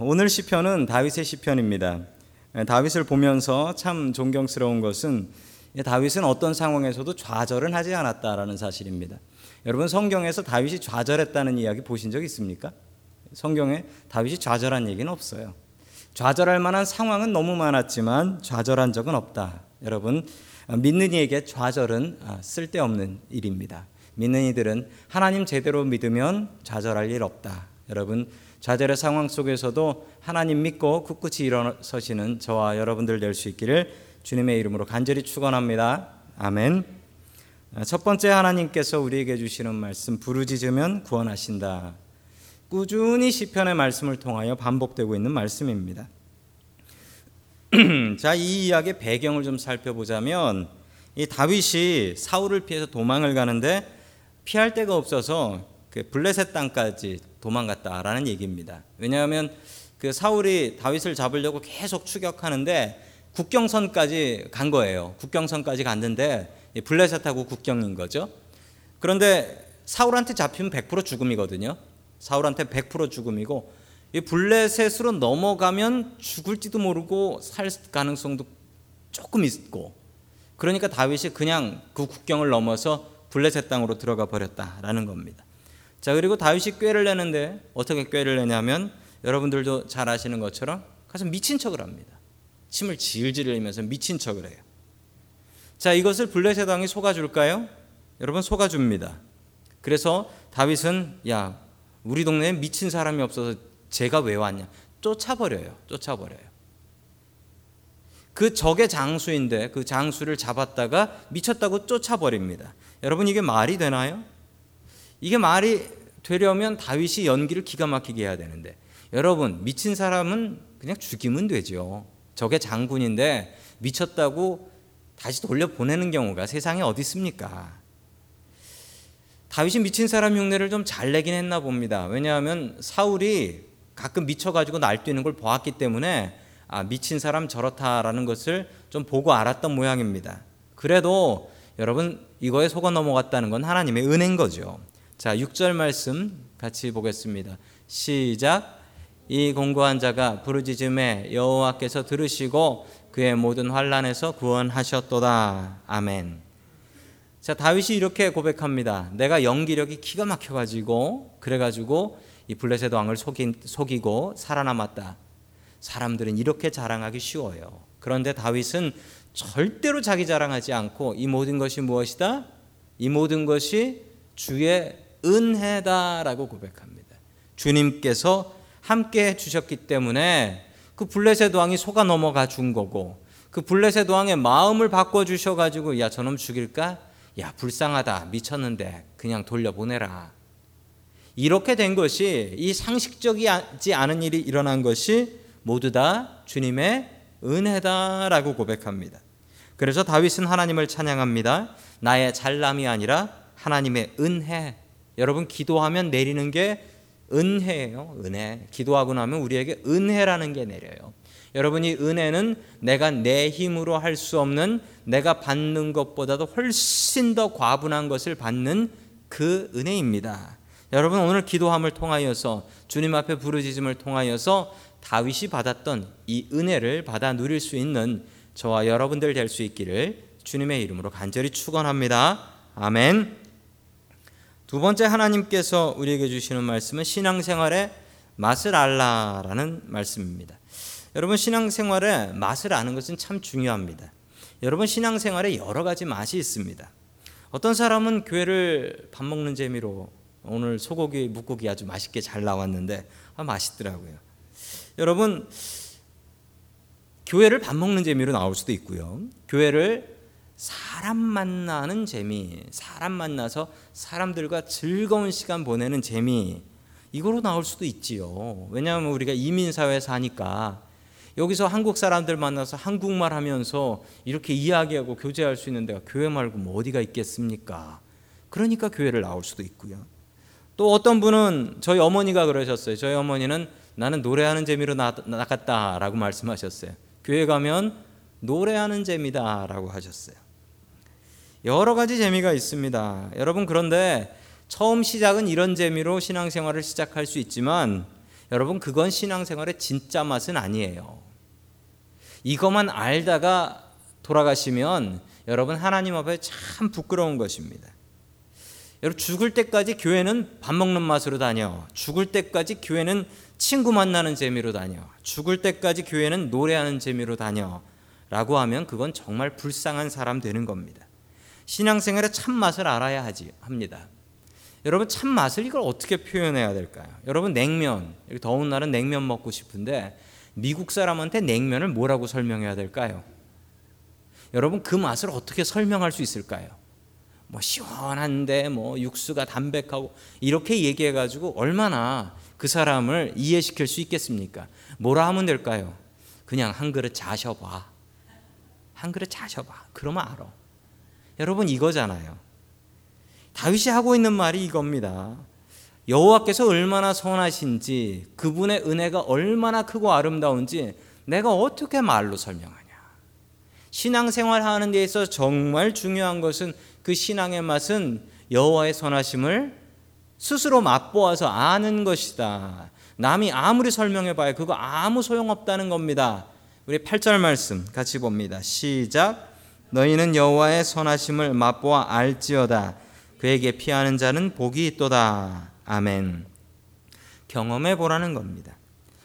오늘 시편은 다윗의 시편입니다. 다윗을 보면서 참 존경스러운 것은 다윗은 어떤 상황에서도 좌절은 하지 않았다라는 사실입니다. 여러분 성경에서 다윗이 좌절했다는 이야기 보신 적 있습니까? 성경에 다윗이 좌절한 얘기는 없어요. 좌절할 만한 상황은 너무 많았지만 좌절한 적은 없다. 여러분 믿는 이에게 좌절은 쓸데없는 일입니다. 믿는 이들은 하나님 제대로 믿으면 좌절할 일 없다. 여러분 좌절의 상황 속에서도 하나님 믿고 굳굳이 일어서시는 저와 여러분들 될 수 있기를 주님의 이름으로 간절히 축원합니다. 아멘. 첫 번째 하나님께서 우리에게 주시는 말씀 부르짖으면 구원하신다. 꾸준히 시편의 말씀을 통하여 반복되고 있는 말씀입니다. 자, 이 이야기의 배경을 좀 살펴보자면 이 다윗이 사울을 피해서 도망을 가는데 피할 데가 없어서 그 블레셋 땅까지 도망갔다라는 얘기입니다. 왜냐하면 그 사울이 다윗을 잡으려고 계속 추격하는데 국경선까지 간 거예요. 국경선까지 갔는데 블레셋하고 국경인 거죠. 그런데 사울한테 잡히면 100% 죽음이거든요. 사울한테 100% 죽음이고 이 블레셋으로 넘어가면 죽을지도 모르고 살 가능성도 조금 있고 그러니까 다윗이 그냥 그 국경을 넘어서 블레셋 땅으로 들어가 버렸다라는 겁니다. 자, 그리고 다윗이 꾀를 내는데 어떻게 꾀를 내냐면 여러분들도 잘 아시는 것처럼 가서 미친 척을 합니다. 침을 질질 흘리면서 미친 척을 해요. 자, 이것을 블레셋 왕이 속아 줄까요? 여러분 속아 줍니다. 그래서 다윗은 야, 우리 동네에 미친 사람이 없어서 제가 왜 왔냐? 쫓아버려요. 쫓아버려요. 그 적의 장수인데 그 장수를 잡았다가 미쳤다고 쫓아버립니다. 여러분 이게 말이 되나요? 이게 말이 되려면 다윗이 연기를 기가 막히게 해야 되는데 여러분 미친 사람은 그냥 죽이면 되죠. 적의 장군인데 미쳤다고 다시 돌려 보내는 경우가 세상에 어디 있습니까? 다윗이 미친 사람 흉내를 좀 잘 내긴 했나 봅니다. 왜냐하면 사울이 가끔 미쳐가지고 날뛰는 걸 보았기 때문에 아, 미친 사람 저렇다라는 것을 좀 보고 알았던 모양입니다. 그래도 여러분 이거에 속아 넘어갔다는 건 하나님의 은혜인 거죠. 자, 6절 말씀 같이 보겠습니다. 시작. 이 공고한 자가 부르짖음에 여호와께서 들으시고 그의 모든 환란에서 구원하셨도다. 아멘. 자, 다윗이 이렇게 고백합니다. 내가 연기력이 기가 막혀 가지고 그래 가지고 이 블레셋 왕을 속인, 속이고 살아남았다. 사람들은 이렇게 자랑하기 쉬워요. 그런데 다윗은 절대로 자기 자랑하지 않고 이 모든 것이 무엇이다? 이 모든 것이 주의 은혜다라고 고백합니다. 주님께서 함께 해 주셨기 때문에 그 블레셋 왕이 속아 넘어가 준 거고 그 블레셋 왕의 마음을 바꿔 주셔 가지고 야 저놈 죽일까? 야 불쌍하다 미쳤는데 그냥 돌려보내라. 이렇게 된 것이 이 상식적이지 않은 일이 일어난 것이 모두 다 주님의 은혜다라고 고백합니다. 그래서 다윗은 하나님을 찬양합니다. 나의 잘남이 아니라 하나님의 은혜. 여러분 기도하면 내리는 게 은혜예요. 은혜. 기도하고 나면 우리에게 은혜라는 게 내려요. 여러분이 은혜는 내가 내 힘으로 할 수 없는 내가 받는 것보다도 훨씬 더 과분한 것을 받는 그 은혜입니다. 여러분 오늘 기도함을 통하여서 주님 앞에 부르짖음을 통하여서 다윗이 받았던 이 은혜를 받아 누릴 수 있는 저와 여러분들 될 수 있기를 주님의 이름으로 간절히 축원합니다. 아멘. 두 번째 하나님께서 우리에게 주시는 말씀은 신앙생활의 맛을 알라라는 말씀입니다. 여러분 신앙생활의 맛을 아는 것은 참 중요합니다. 여러분 신앙생활에 여러 가지 맛이 있습니다. 어떤 사람은 교회를 밥 먹는 재미로 오늘 소고기 묵고기 아주 맛있게 잘 나왔는데 아, 맛있더라고요. 여러분 교회를 밥 먹는 재미로 나올 수도 있고요. 교회를 사람 만나는 재미, 사람 만나서 사람들과 즐거운 시간 보내는 재미, 이거로 나올 수도 있지요. 왜냐하면 우리가 이민사회 사니까 여기서 한국 사람들 만나서 한국말 하면서 이렇게 이야기하고 교제할 수 있는 데가 교회 말고 뭐 어디가 있겠습니까? 그러니까 교회를 나올 수도 있고요. 또 어떤 분은 저희 어머니가 그러셨어요. 저희 어머니는 나는 노래하는 재미로 나, 나갔다라고 말씀하셨어요. 교회 가면 노래하는 재미다라고 하셨어요. 여러 가지 재미가 있습니다. 여러분 그런데 처음 시작은 이런 재미로 신앙생활을 시작할 수 있지만 여러분 그건 신앙생활의 진짜 맛은 아니에요. 이것만 알다가 돌아가시면 여러분 하나님 앞에 참 부끄러운 것입니다. 여러분 죽을 때까지 교회는 밥 먹는 맛으로 다녀. 죽을 때까지 교회는 친구 만나는 재미로 다녀. 죽을 때까지 교회는 노래하는 재미로 다녀. 라고 하면 그건 정말 불쌍한 사람 되는 겁니다. 신앙생활의 참맛을 알아야 하지 합니다. 여러분 참맛을 이걸 어떻게 표현해야 될까요? 여러분 냉면 더운 날은 냉면 먹고 싶은데 미국 사람한테 냉면을 뭐라고 설명해야 될까요? 여러분 그 맛을 어떻게 설명할 수 있을까요? 뭐 시원한데 뭐 육수가 담백하고 이렇게 얘기해 가지고 얼마나 그 사람을 이해시킬 수 있겠습니까? 뭐라 하면 될까요? 그냥 한 그릇 자셔 봐. 한 그릇 자셔 봐. 그러면 알아. 여러분 이거잖아요. 다윗이 하고 있는 말이 이겁니다. 여호와께서 얼마나 선하신지 그분의 은혜가 얼마나 크고 아름다운지 내가 어떻게 말로 설명하냐. 신앙생활 하는 데 있어서 정말 중요한 것은 그 신앙의 맛은 여호와의 선하심을 스스로 맛보아서 아는 것이다. 남이 아무리 설명해 봐야 그거 아무 소용없다는 겁니다. 우리 8절 말씀 같이 봅니다. 시작. 너희는 여호와의 선하심을 맛보아 알지어다. 그에게 피하는 자는 복이 있도다. 아멘. 경험해 보라는 겁니다.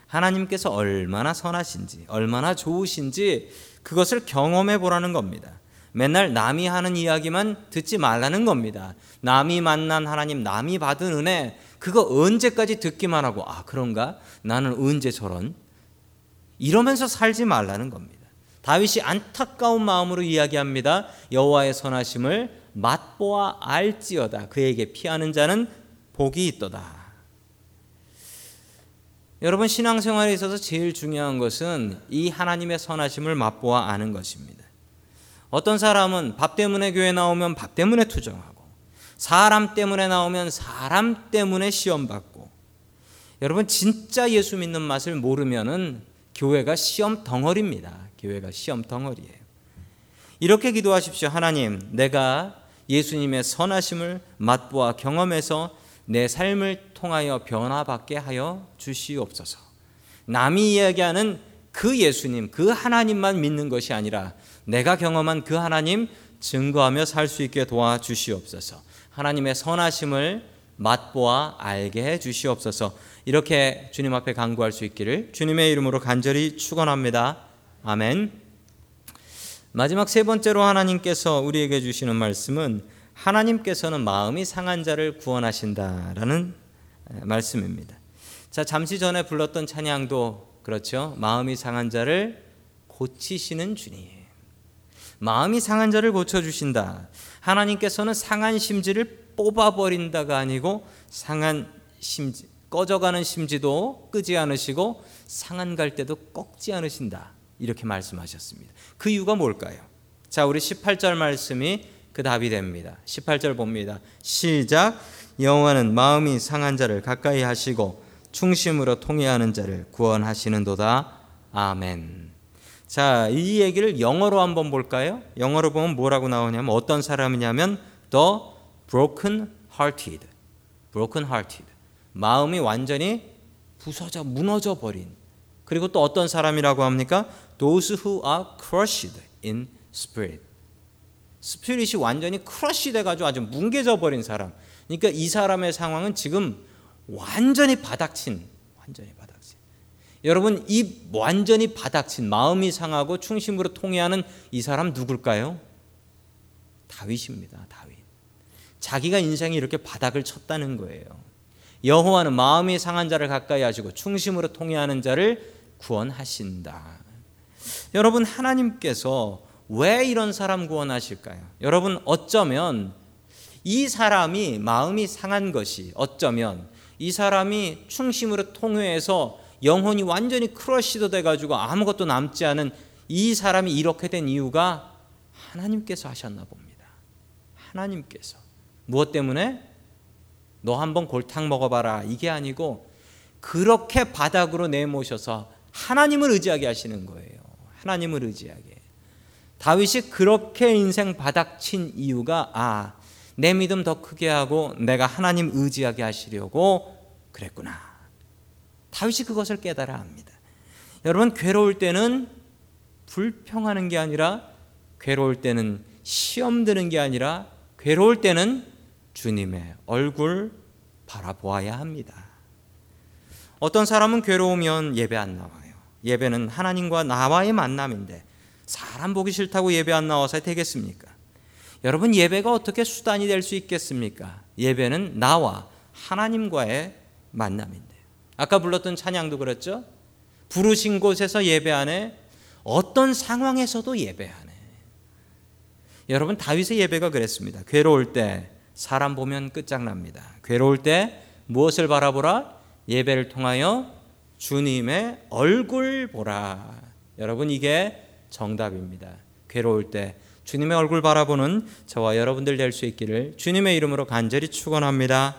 하나님께서 얼마나 선하신지, 얼마나 좋으신지 그것을 경험해 보라는 겁니다. 맨날 남이 하는 이야기만 듣지 말라는 겁니다. 남이 만난 하나님, 남이 받은 은혜, 그거 언제까지 듣기만 하고, 아, 그런가? 나는 언제 저런? 이러면서 살지 말라는 겁니다. 다윗이 안타까운 마음으로 이야기합니다. 여호와의 선하심을 맛보아 알지어다. 그에게 피하는 자는 복이 있도다. 여러분 신앙생활에 있어서 제일 중요한 것은 이 하나님의 선하심을 맛보아 아는 것입니다. 어떤 사람은 밥 때문에 교회 나오면 밥 때문에 투정하고 사람 때문에 나오면 사람 때문에 시험 받고 여러분 진짜 예수 믿는 맛을 모르면은 교회가 시험 덩어리입니다. 교회가 시험 덩어리예요. 이렇게 기도하십시오. 하나님, 내가 예수님의 선하심을 맛보아 경험해서 내 삶을 통하여 변화받게 하여 주시옵소서. 남이 이야기하는 그 예수님, 그 하나님만 믿는 것이 아니라 내가 경험한 그 하나님 증거하며 살 수 있게 도와주시옵소서. 하나님의 선하심을 맛보아 알게 해 주시옵소서. 이렇게 주님 앞에 간구할 수 있기를 주님의 이름으로 간절히 축원합니다. 아멘. 마지막 세 번째로 하나님께서 우리에게 주시는 말씀은 하나님께서는 마음이 상한 자를 구원하신다라는 말씀입니다. 자, 잠시 전에 불렀던 찬양도 그렇죠. 마음이 상한 자를 고치시는 주님. 마음이 상한 자를 고쳐 주신다. 하나님께서는 상한 심지를 뽑아 버린다가 아니고 상한 심지, 꺼져가는 심지도 끄지 않으시고 상한 갈 때도 꺾지 않으신다. 이렇게 말씀하셨습니다. 그 이유가 뭘까요? 자, 우리 18절 말씀이 그 답이 됩니다. 18절 봅니다. 시작. 여호와는 마음이 상한 자를 가까이 하시고 충심으로 통회하는 자를 구원하시는도다. 아멘. 자, 이 얘기를 영어로 한번 볼까요? 영어로 보면 뭐라고 나오냐면 어떤 사람이냐면 the broken hearted. broken hearted. 마음이 완전히 부서져 무너져 버린. 그리고 또 어떤 사람이라고 합니까? those who are crushed in spirit. spirit이 완전히 crush 돼 가지고 아주 뭉개져 버린 사람. 그러니까 이 사람의 상황은 지금 완전히 바닥친 완전히 여러분 이 완전히 바닥친 마음이 상하고 충심으로 통해하는 이 사람 누굴까요? 다윗입니다. 다윗. 자기가 인생이 이렇게 바닥을 쳤다는 거예요. 여호와는 마음이 상한 자를 가까이 하시고 충심으로 통해하는 자를 구원하신다. 여러분 하나님께서 왜 이런 사람 구원하실까요? 여러분 어쩌면 이 사람이 마음이 상한 것이 어쩌면 이 사람이 충심으로 통회해서 영혼이 완전히 크러쉬도 돼가지고 아무것도 남지 않은 이 사람이 이렇게 된 이유가 하나님께서 하셨나 봅니다. 하나님께서 무엇 때문에 너 한번 골탕 먹어봐라 이게 아니고 그렇게 바닥으로 내모셔서 하나님을 의지하게 하시는 거예요. 하나님을 의지하게. 다윗이 그렇게 인생 바닥 친 이유가 아, 내 믿음 더 크게 하고 내가 하나님 의지하게 하시려고 그랬구나. 다윗이 그것을 깨달아 합니다. 여러분 괴로울 때는 불평하는 게 아니라 괴로울 때는 시험 드는 게 아니라 괴로울 때는 주님의 얼굴 바라보아야 합니다. 어떤 사람은 괴로우면 예배 안 나와요. 예배는 하나님과 나와의 만남인데 사람 보기 싫다고 예배 안 나와서 되겠습니까? 여러분 예배가 어떻게 수단이 될 수 있겠습니까? 예배는 나와 하나님과의 만남인데. 아까 불렀던 찬양도 그랬죠? 부르신 곳에서 예배하네. 어떤 상황에서도 예배하네. 여러분 다윗의 예배가 그랬습니다. 괴로울 때 사람 보면 끝장납니다. 괴로울 때 무엇을 바라보라? 예배를 통하여 주님의 얼굴 보라. 여러분 이게 정답입니다. 괴로울 때 주님의 얼굴 바라보는 저와 여러분들 될 수 있기를 주님의 이름으로 간절히 축원합니다.